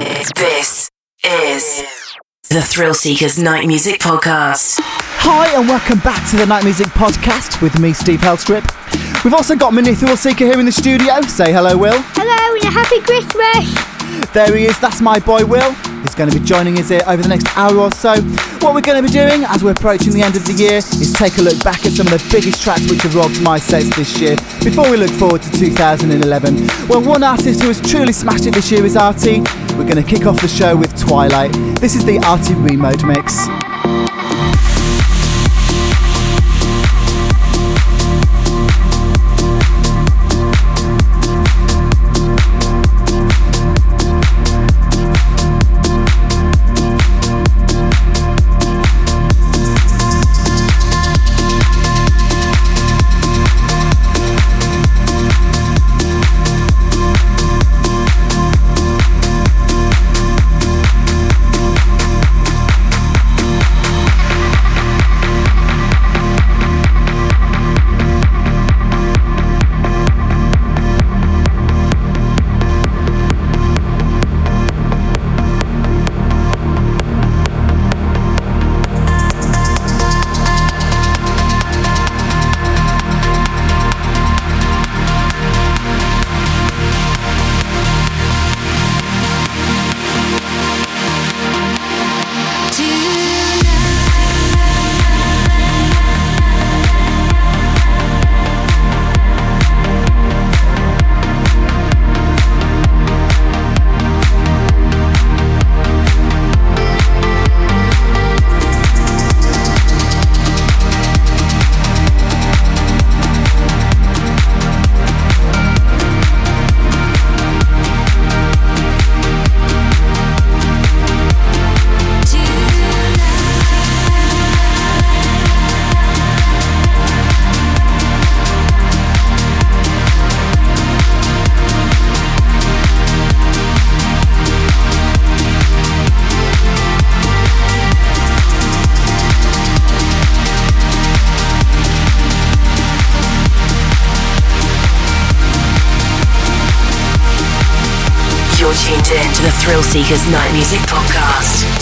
This is the Thrill Seekers Night Music Podcast. Hi, and welcome back to the Night Music Podcast with me, Steve Helstrip. We've also got Mini Thrill Seeker here in the studio. Say hello, Will. Hello and a happy Christmas. There he is, that's my boy Will. He's going to be joining us here over the next hour or so. What we're going to be doing as we're approaching the end of the year is take a look back at some of the biggest tracks which have rocked my sets this year before we look forward to 2011. Well, one artist who has truly smashed it this year is Arty. We're going to kick off the show with Twilight. This is the Arty Remote Mix. Seekers Night Music Podcast.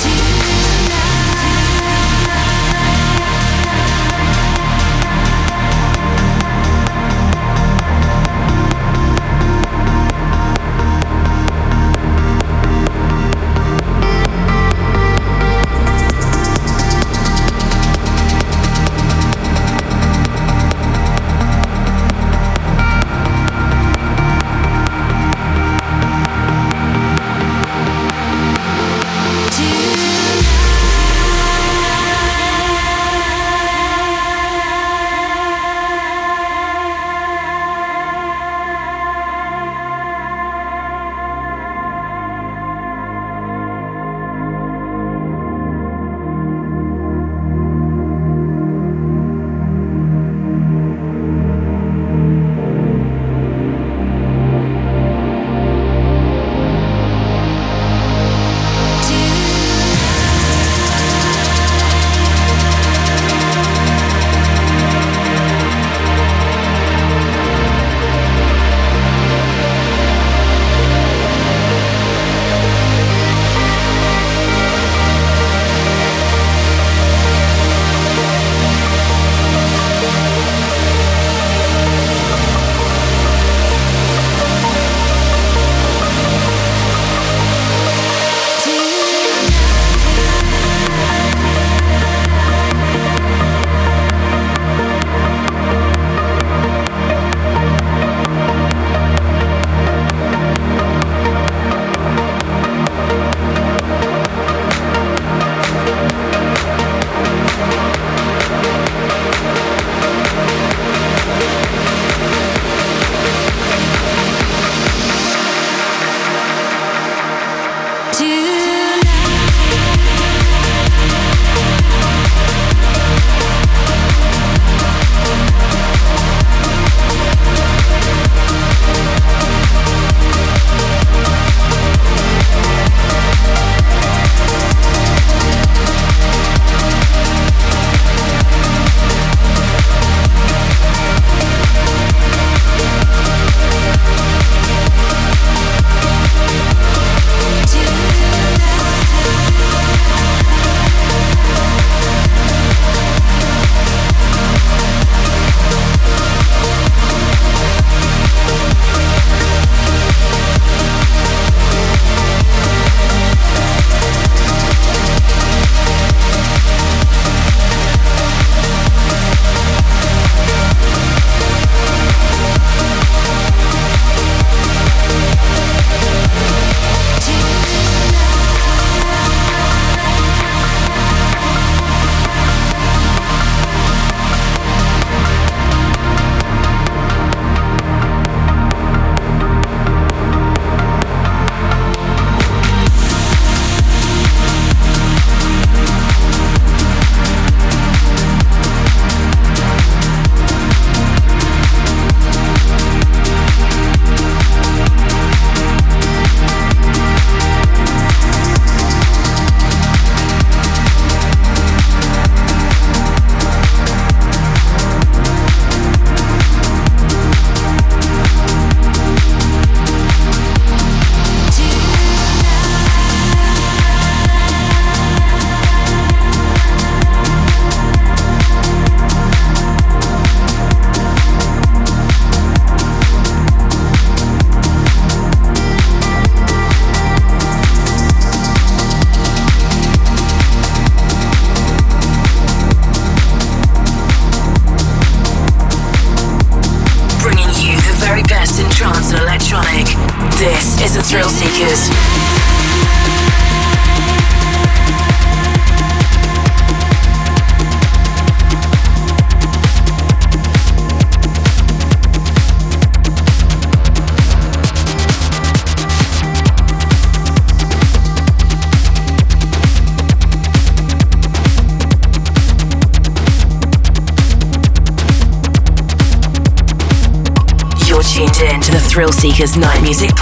Seekers Night Music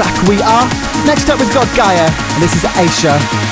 track We Are. Next up we've got Gaia, and this is Aisha.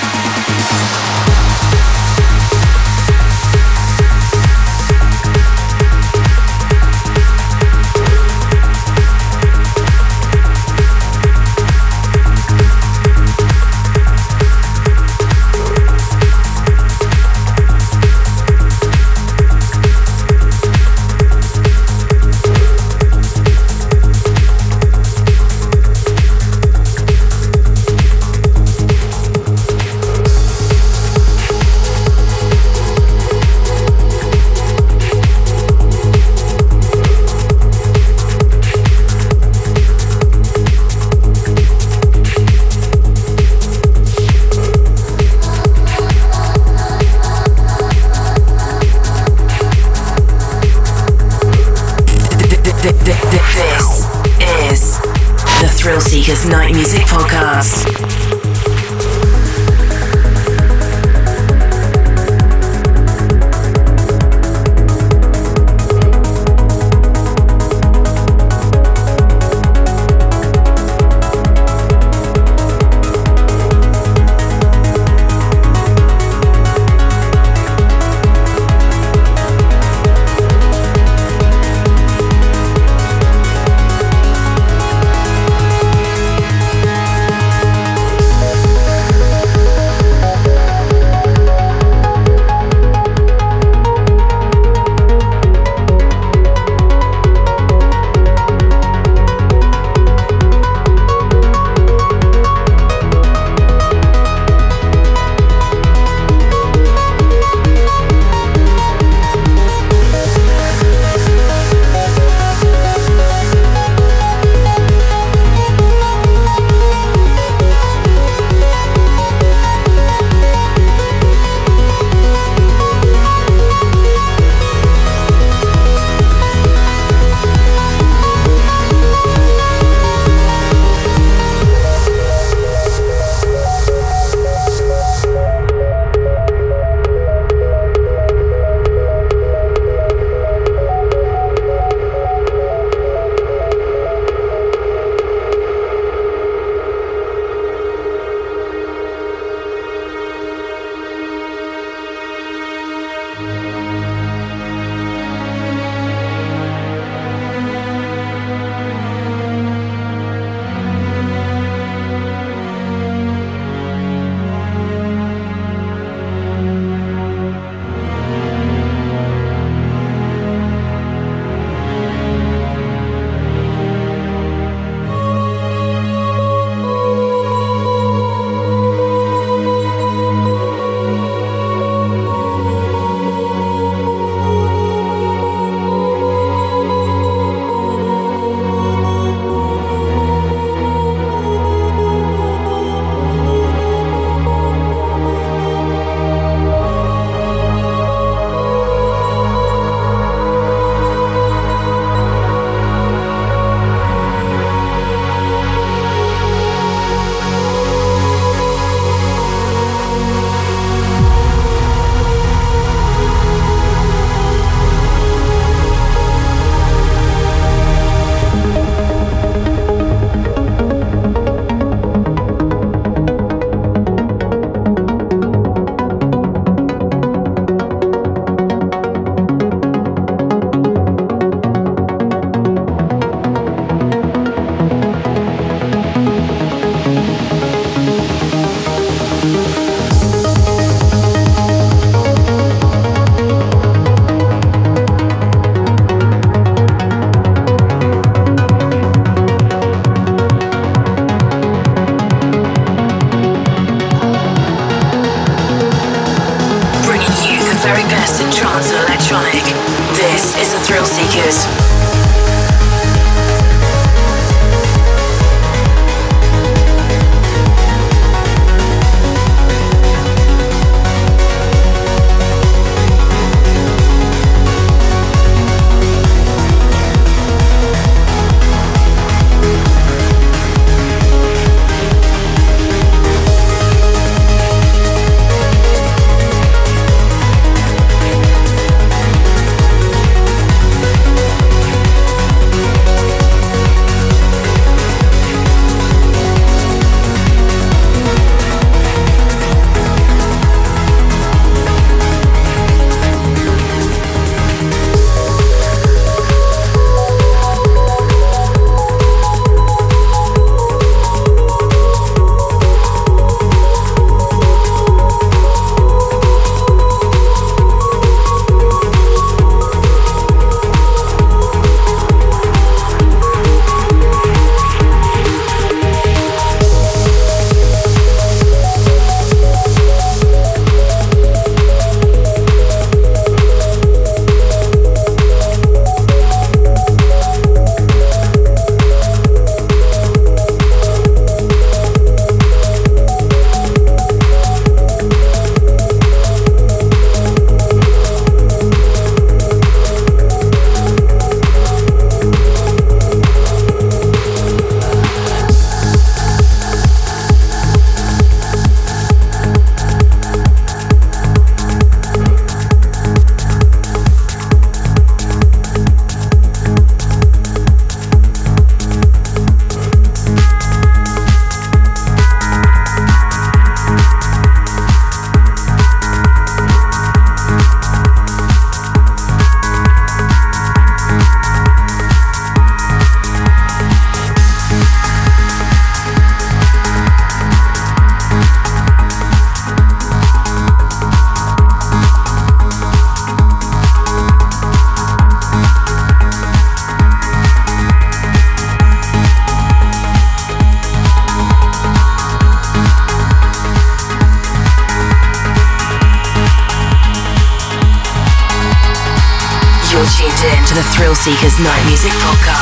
Seekers Night Music Podcast.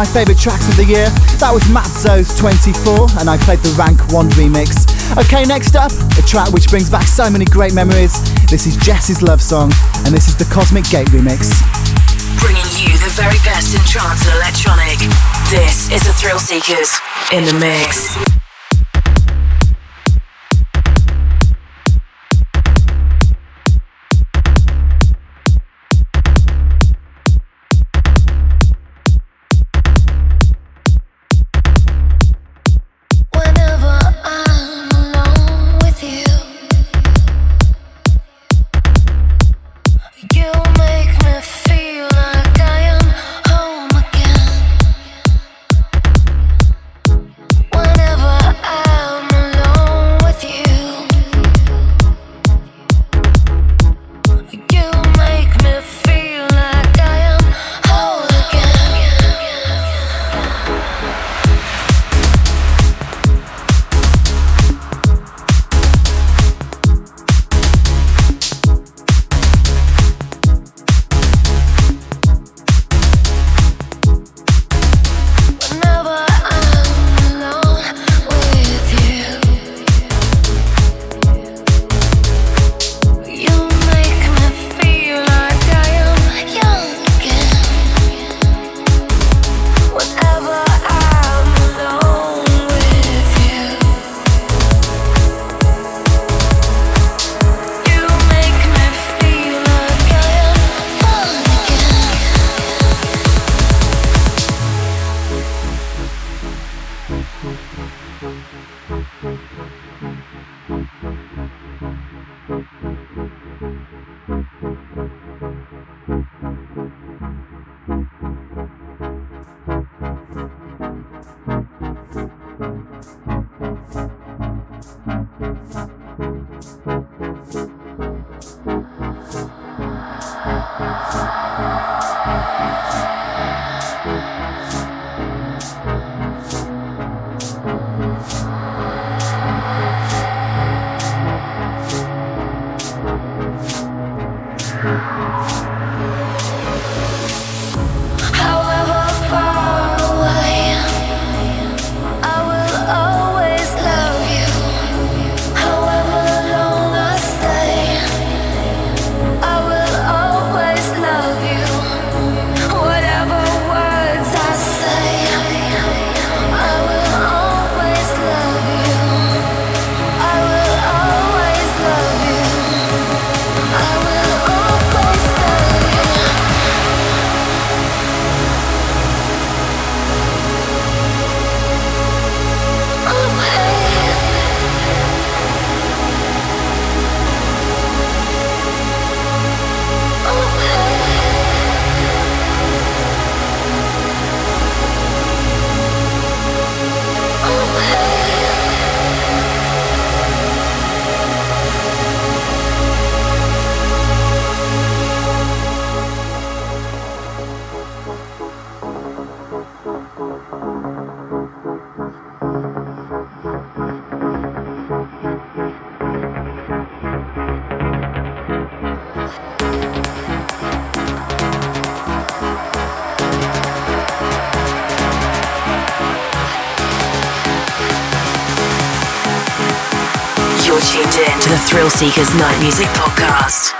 My favourite tracks of the year. That was Mat Zo's 24, and I played the Rank 1 remix. Okay, next up, a track which brings back so many great memories. This is Jess's love song, and this is the Cosmic Gate remix. Bringing you the very best in trance and electronic. This is the Thrill Seekers in the mix. Seekers Night Music Podcast.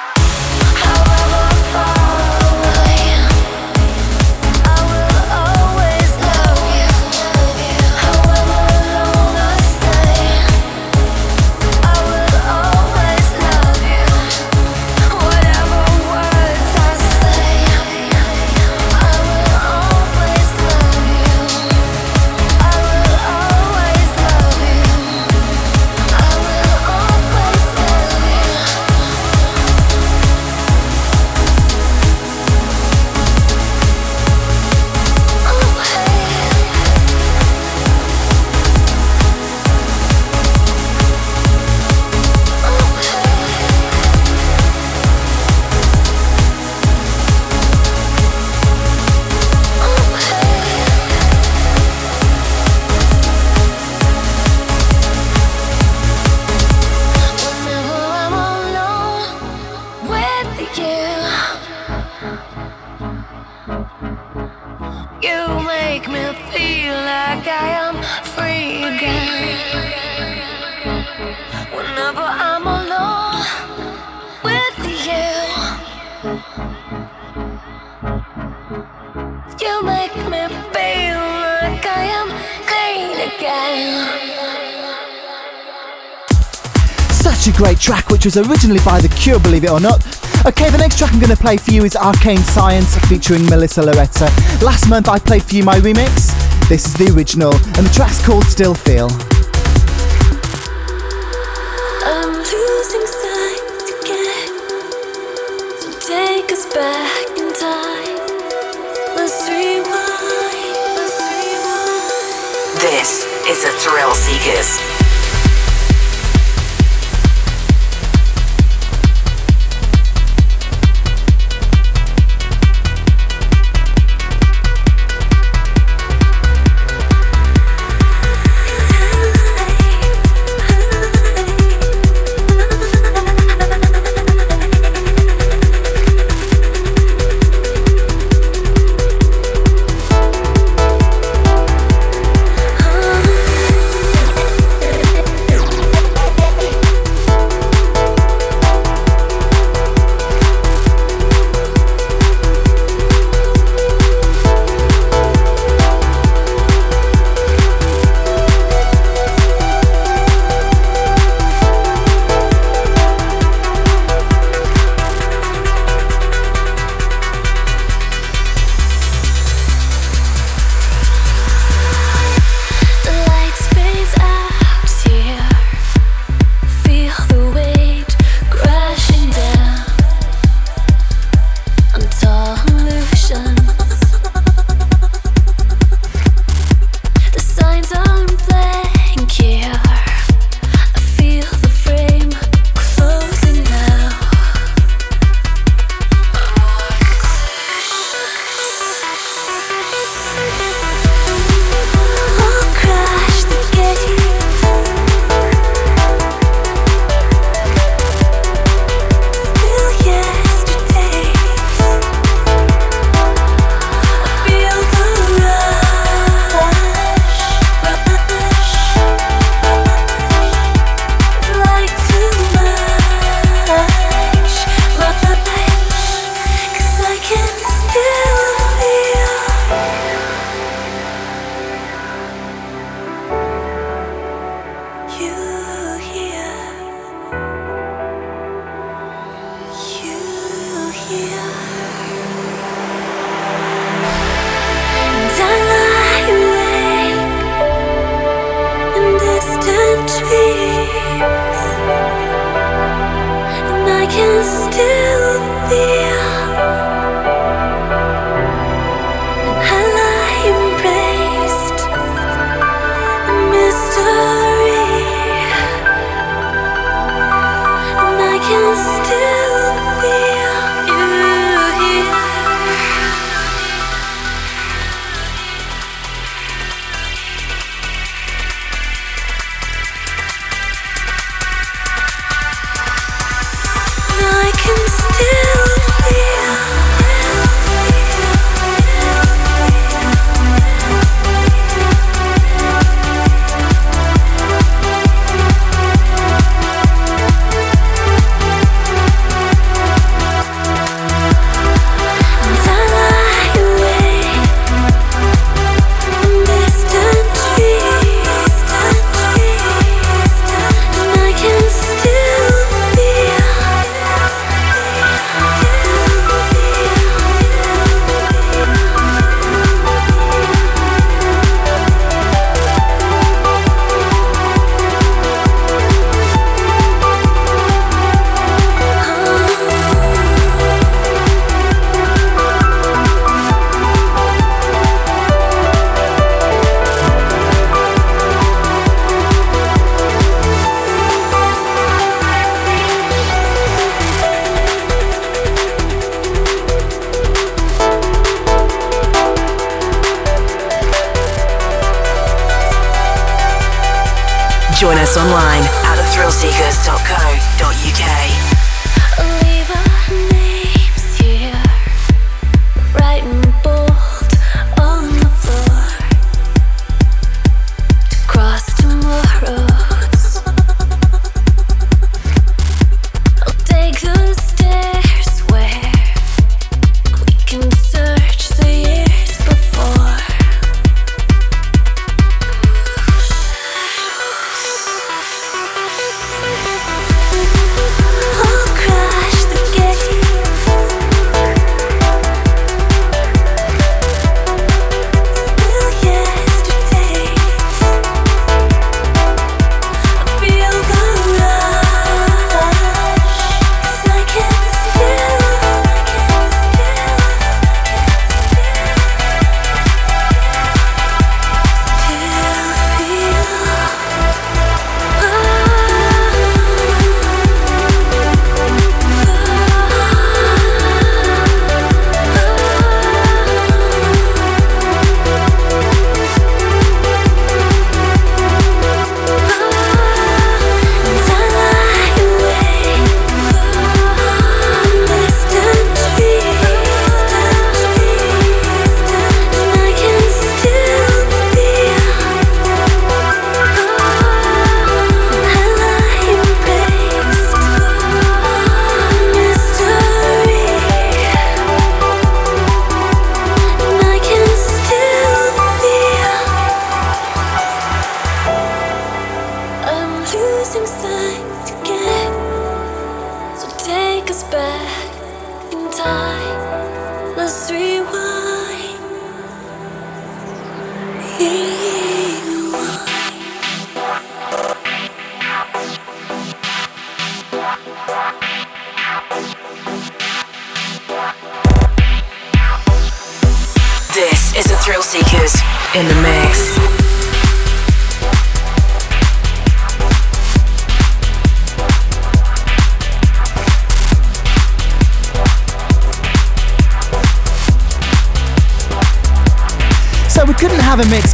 Track which was originally by The Cure, believe it or not. Okay, the next track I'm going to play for you is Arcane Science featuring Melissa Loretta. Last month I played for you my remix. This is the original, and the track's called Still Feel. I'm losing sight again. So take us back is a Thrill Seekers.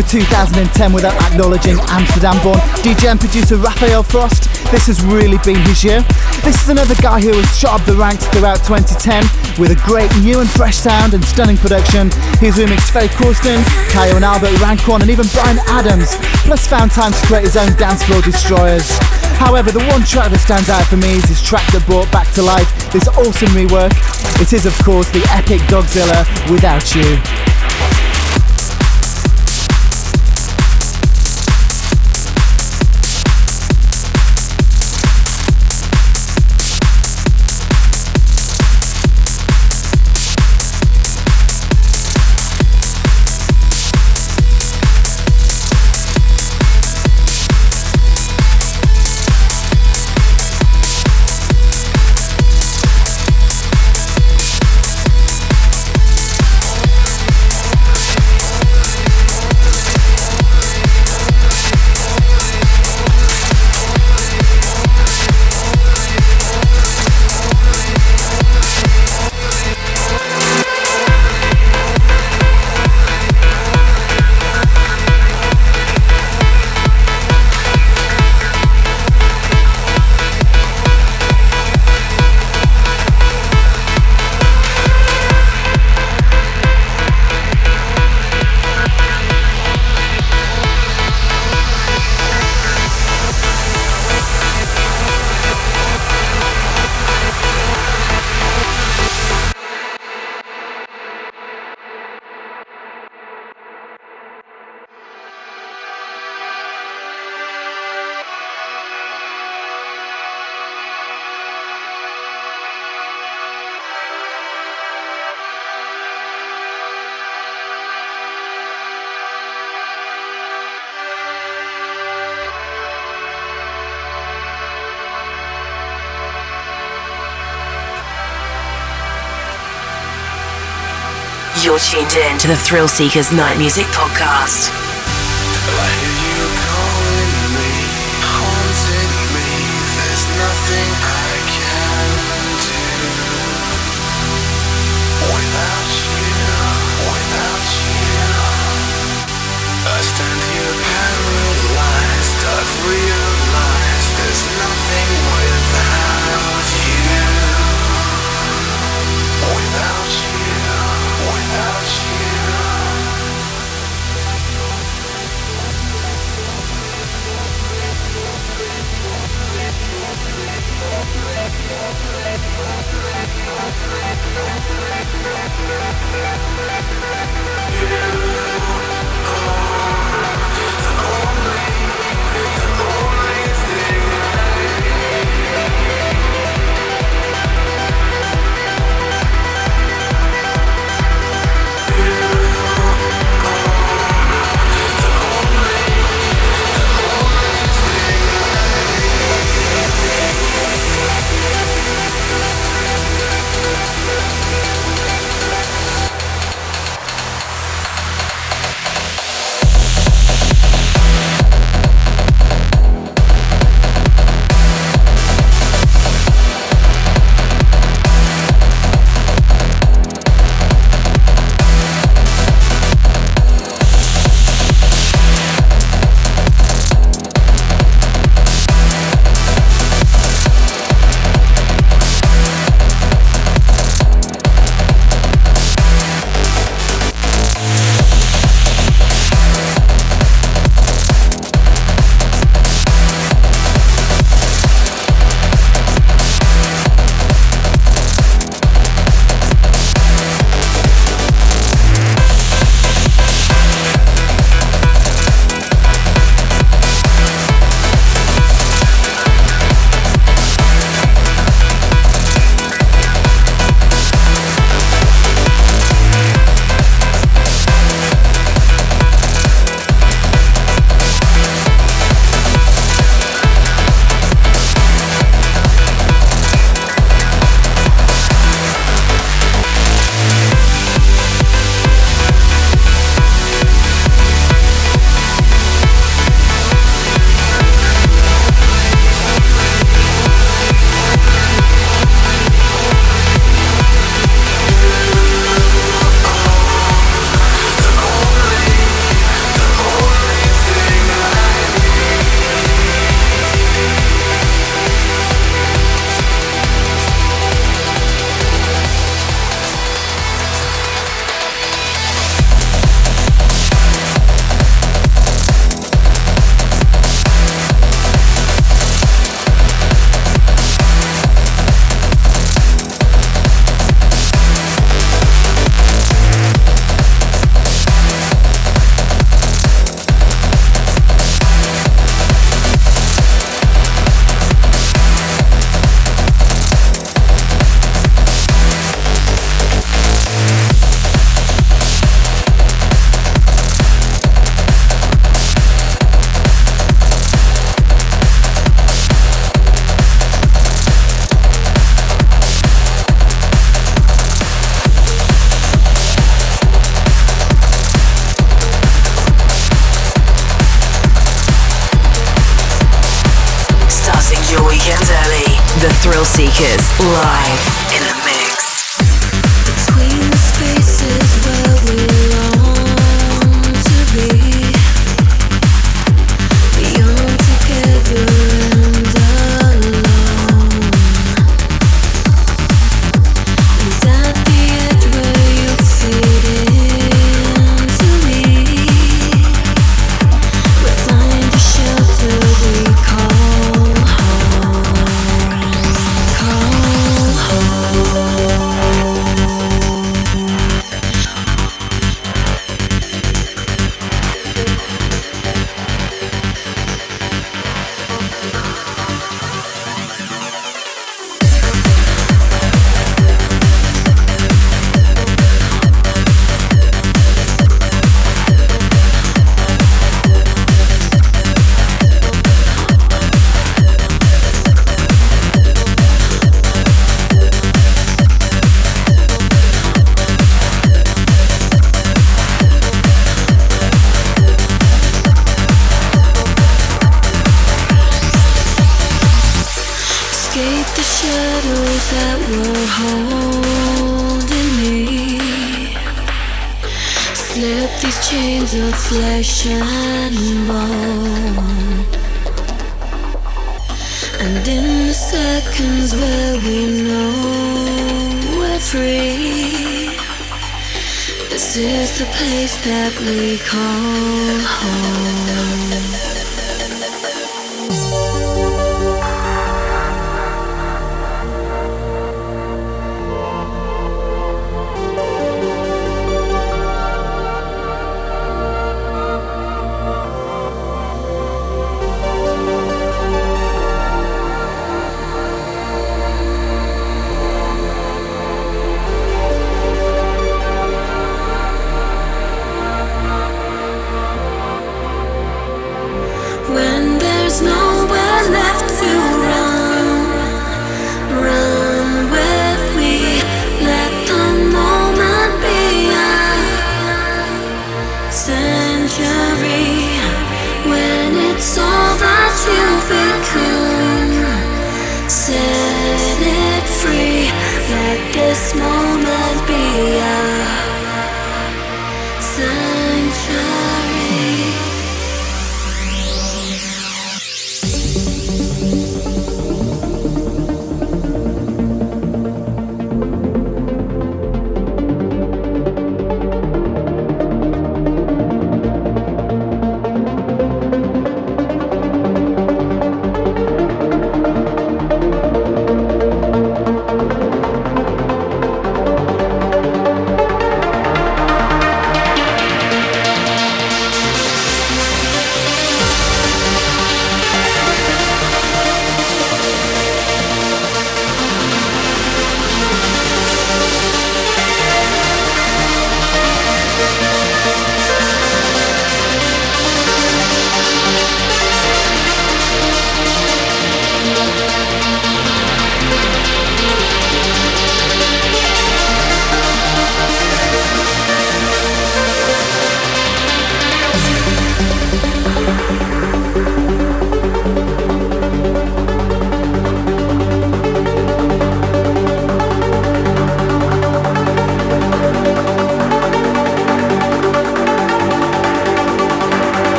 2010 without acknowledging Amsterdam born DJ and producer Rafael Frost. This has really been his year. This is another guy who has shot up the ranks throughout 2010 with a great new and fresh sound and stunning production. He's remixed Ferry Corsten, Kyau and Albert Ranquan, and even Bryan Adams, plus found time to create his own dance floor destroyers. However, the one track that stands out for me is his track that brought back to life this awesome rework. It is, of course, the epic Dogzilla Without You. Tuned in to the Thrill Seekers Night Music Podcast. Home.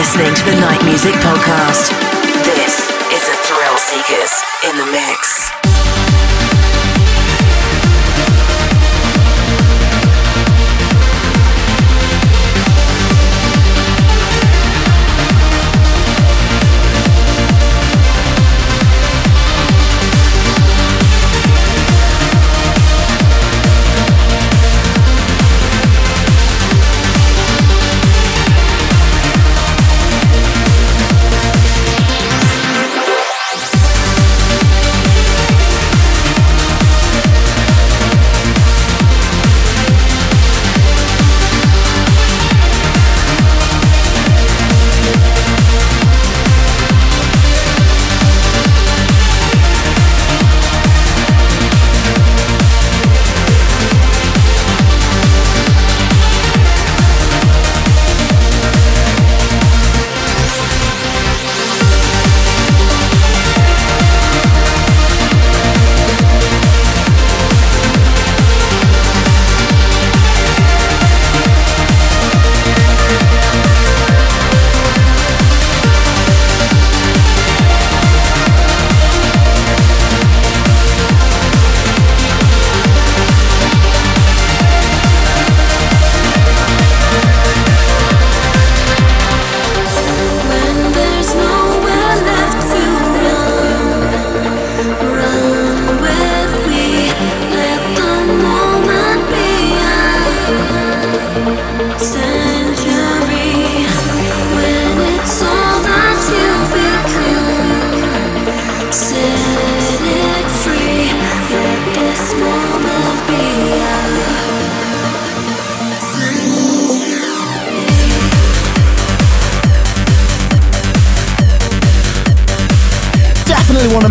listening to the Night Music Podcast. This is a Thrill Seekers in the Mix.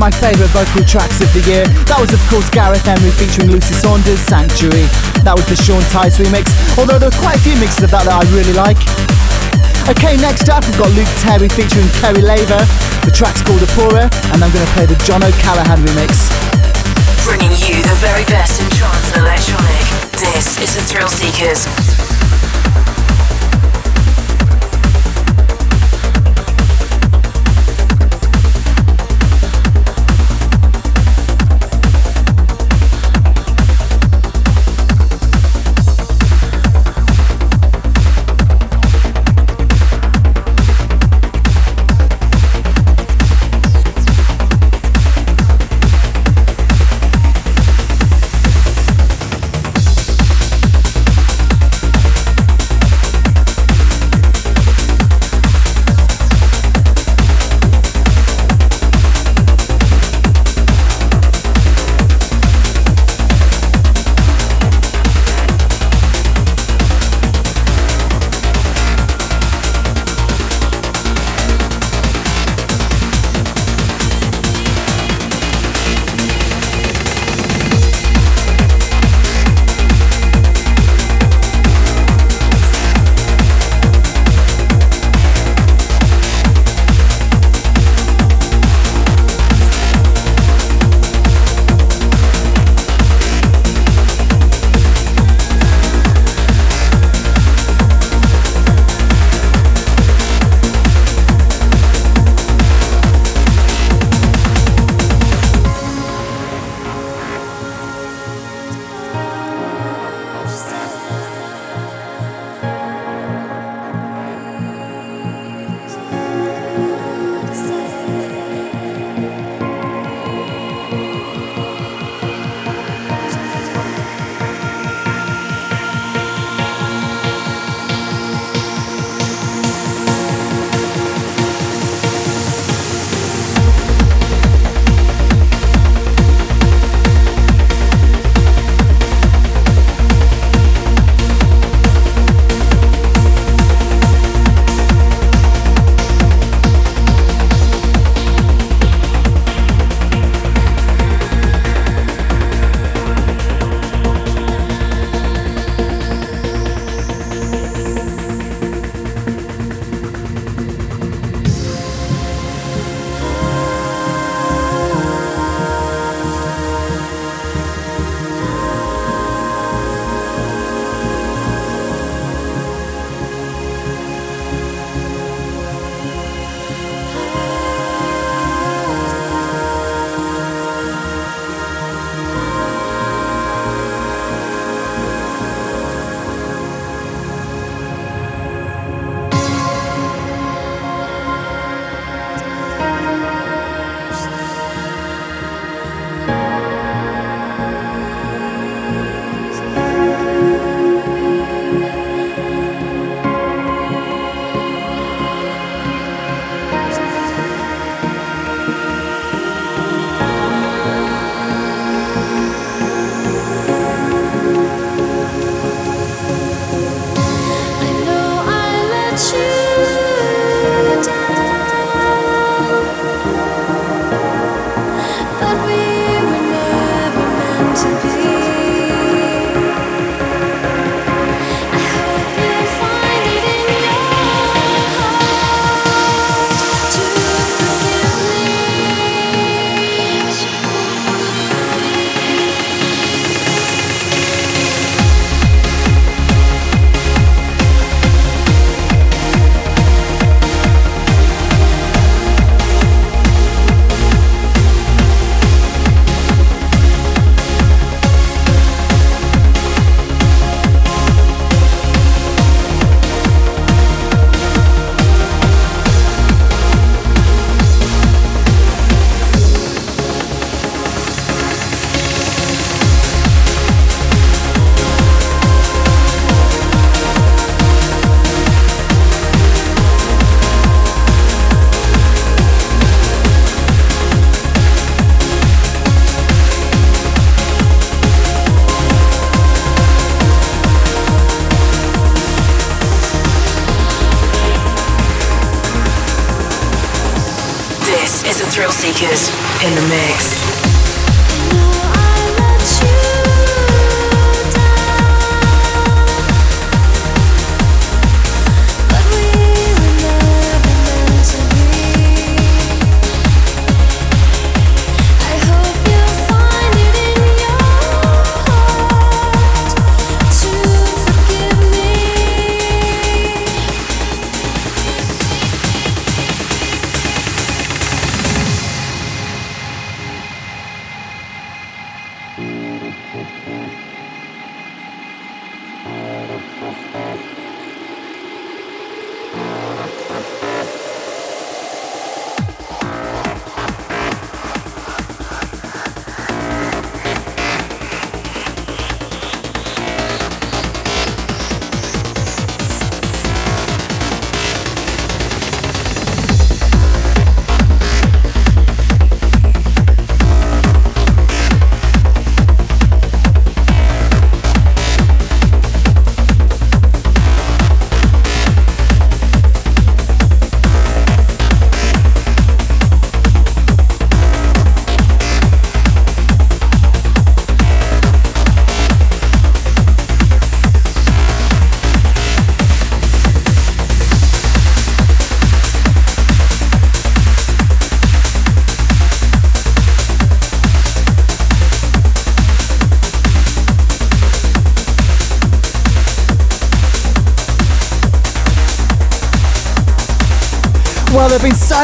my favourite vocal tracks of the year. That was, of course, Gareth Emery featuring Lucy Saunders, Sanctuary. That was the Sean Tyas remix, although there are quite a few mixes of that that I really like. Okay, next up we've got Luke Terry featuring Kerry Laver. The track's called Apura, and I'm going to play the John O'Callaghan remix. Bringing you the very best in trance and electronic. This is the Thrill Seekers.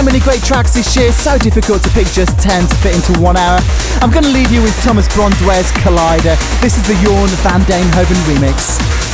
Many great tracks this year, so difficult to pick just 10 to fit into one hour. I'm going to leave you with Thomas Bronzwaer's Collider. This is the Jorn van Deynhoven remix.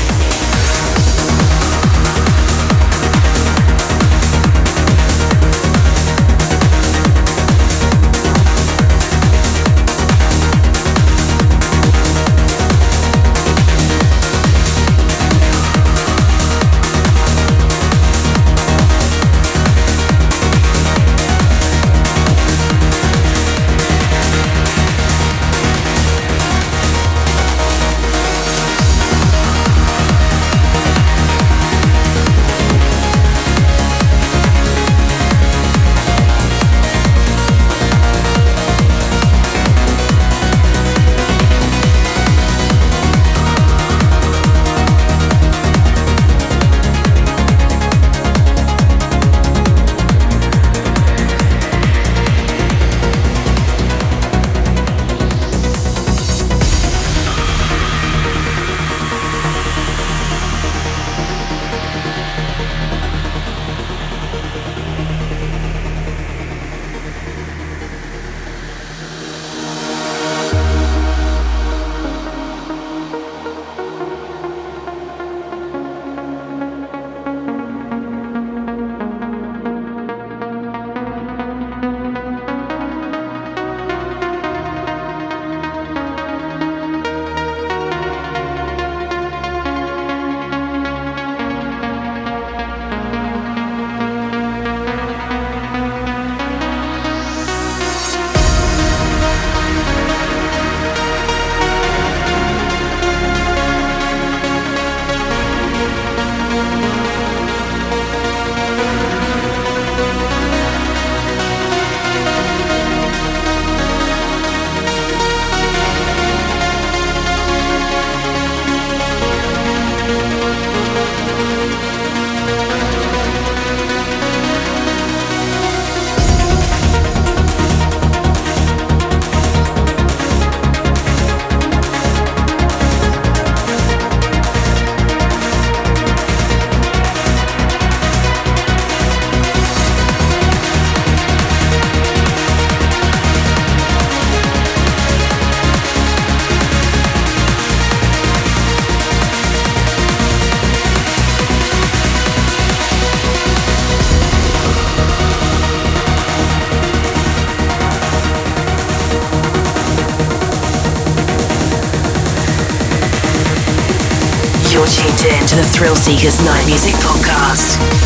Thrill Seekers Night Music Podcast.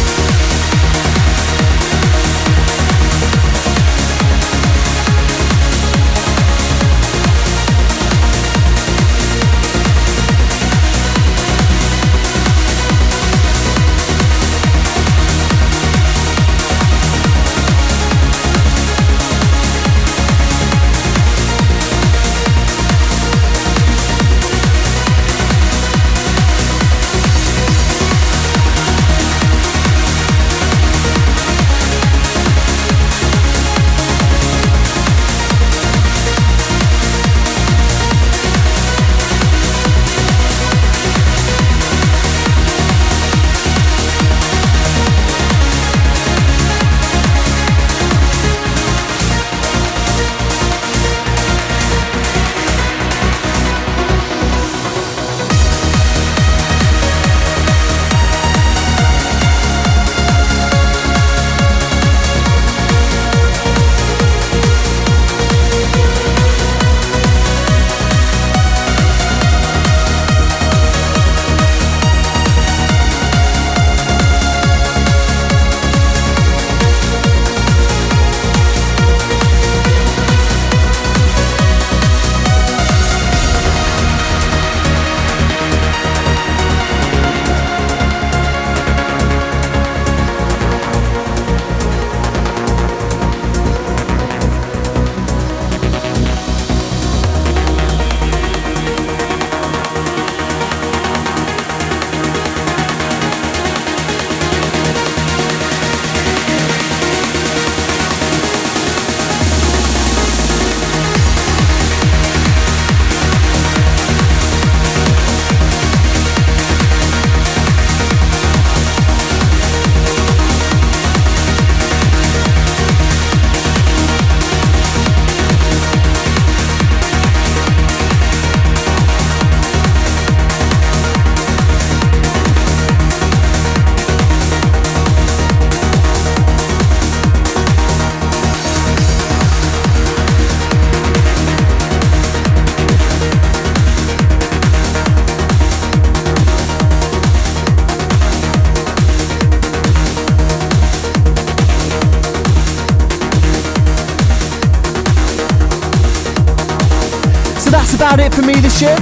About it for me this year.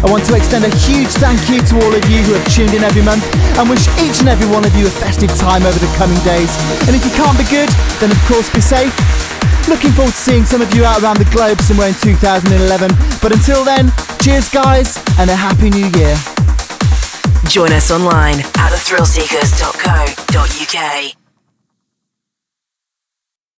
I want to extend a huge thank you to all of you who have tuned in every month and wish each and every one of you a festive time over the coming days. And if you can't be good, then of course be safe. Looking forward to seeing some of you out around the globe somewhere in 2011. But until then, cheers guys and a happy new year. Join us online at thethrillseekers.co.uk.